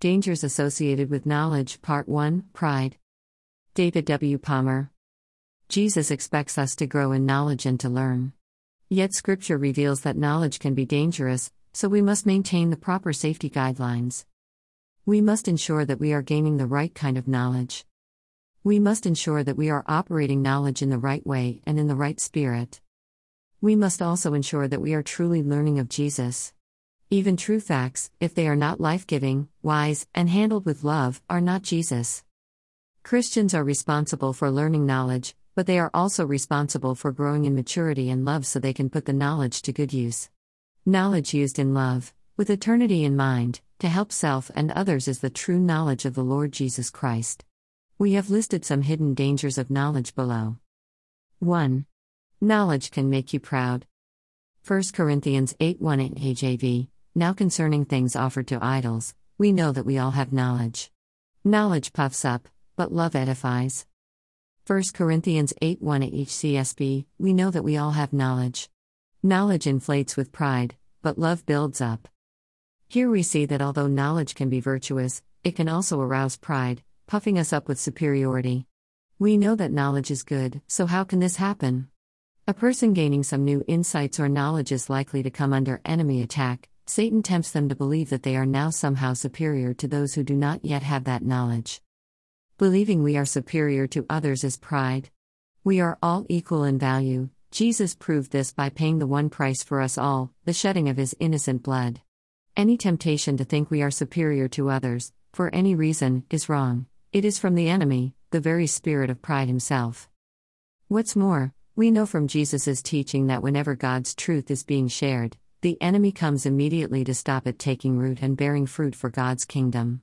Dangers Associated with Knowledge, Part 1 Pride. David W. Palmer. Jesus expects us to grow in knowledge and to learn. Yet Scripture reveals that knowledge can be dangerous, so we must maintain the proper safety guidelines. We must ensure that we are gaining the right kind of knowledge. We must ensure that we are operating knowledge in the right way and in the right spirit. We must also ensure that we are truly learning of Jesus. Even true facts, if they are not life giving, wise, and handled with love, are not Jesus. Christians are responsible for learning knowledge, but they are also responsible for growing in maturity and love so they can put the knowledge to good use. Knowledge used in love, with eternity in mind, to help self and others is the true knowledge of the Lord Jesus Christ. We have listed some hidden dangers of knowledge below. 1. Knowledge can make you proud. 1 Corinthians 8 1 in KJV. Now concerning things offered to idols, we know that we all have knowledge. Knowledge puffs up, but love edifies. 1 Corinthians 8 1 HCSB, we know that we all have knowledge. Knowledge inflates with pride, but love builds up. Here we see that although knowledge can be virtuous, it can also arouse pride, puffing us up with superiority. We know that knowledge is good, so how can this happen? A person gaining some new insights or knowledge is likely to come under enemy attack, Satan tempts them to believe that they are now somehow superior to those who do not yet have that knowledge. Believing we are superior to others is pride. We are all equal in value. Jesus proved this by paying the one price for us all, the shedding of his innocent blood. Any temptation to think we are superior to others, for any reason, is wrong. It is from the enemy, the very spirit of pride himself. What's more, we know from Jesus' teaching that whenever God's truth is being shared, the enemy comes immediately to stop it taking root and bearing fruit for God's kingdom.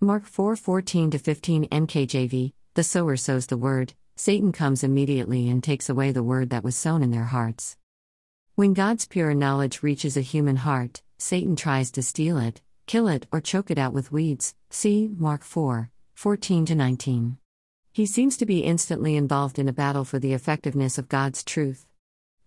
Mark 4:14 to 15 NKJV The sower sows the word Satan comes immediately and takes away the word that was sown in their hearts. When God's pure knowledge reaches a human heart, Satan tries to steal it, kill it, or choke it out with weeds. See Mark 4 14 to 19. He seems to be instantly involved in a battle for the effectiveness of God's truth.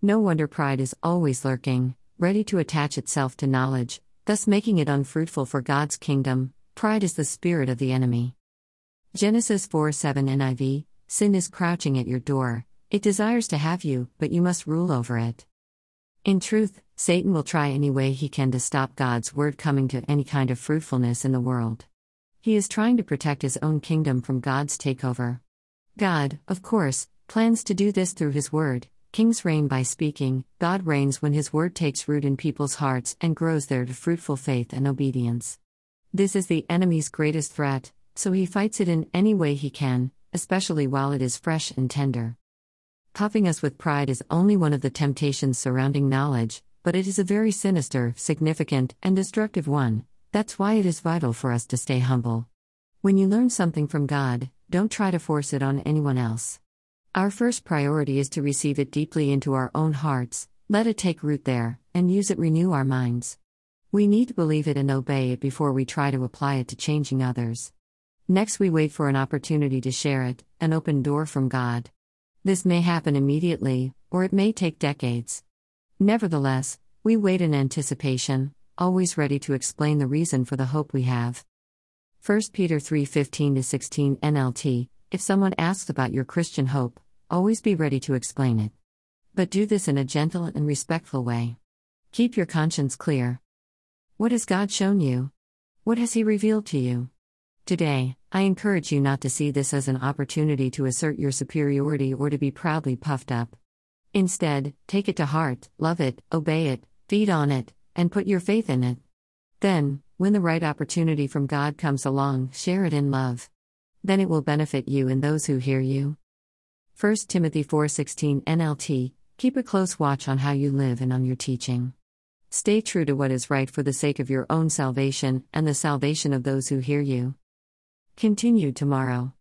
No wonder pride is always lurking, ready to attach itself to knowledge, thus making it unfruitful for God's kingdom. Pride is the spirit of the enemy. Genesis 4 7 NIV Sin is crouching at your door, it desires to have you, but you must rule over it. In truth, Satan will try any way he can to stop God's word coming to any kind of fruitfulness in the world. He is trying to protect his own kingdom from God's takeover. God, of course, plans to do this through his word, Kings reign by speaking, God reigns when His word takes root in people's hearts and grows there to fruitful faith and obedience. This is the enemy's greatest threat, so he fights it in any way he can, especially while it is fresh and tender. Puffing us with pride is only one of the temptations surrounding knowledge, but it is a very sinister, significant, and destructive one. That's why it is vital for us to stay humble. When you learn something from God, don't try to force it on anyone else. Our first priority is to receive it deeply into our own hearts, let it take root there, and use it renew our minds. We need to believe it and obey it before we try to apply it to changing others. Next, we wait for an opportunity to share it, an open door from God. This may happen immediately, or it may take decades. Nevertheless, we wait in anticipation, always ready to explain the reason for the hope we have. 1 Peter 3:15 16 NLT If someone asks about your Christian hope, always be ready to explain it. But do this in a gentle and respectful way. Keep your conscience clear. What has God shown you? What has He revealed to you? Today, I encourage you not to see this as an opportunity to assert your superiority or to be proudly puffed up. Instead, take it to heart, love it, obey it, feed on it, and put your faith in it. Then, when the right opportunity from God comes along, share it in love. Then it will benefit you and those who hear you. 1 Timothy 4:16 NLT Keep a close watch on how you live and on your teaching. Stay true to what is right for the sake of your own salvation and the salvation of those who hear you. Continue tomorrow.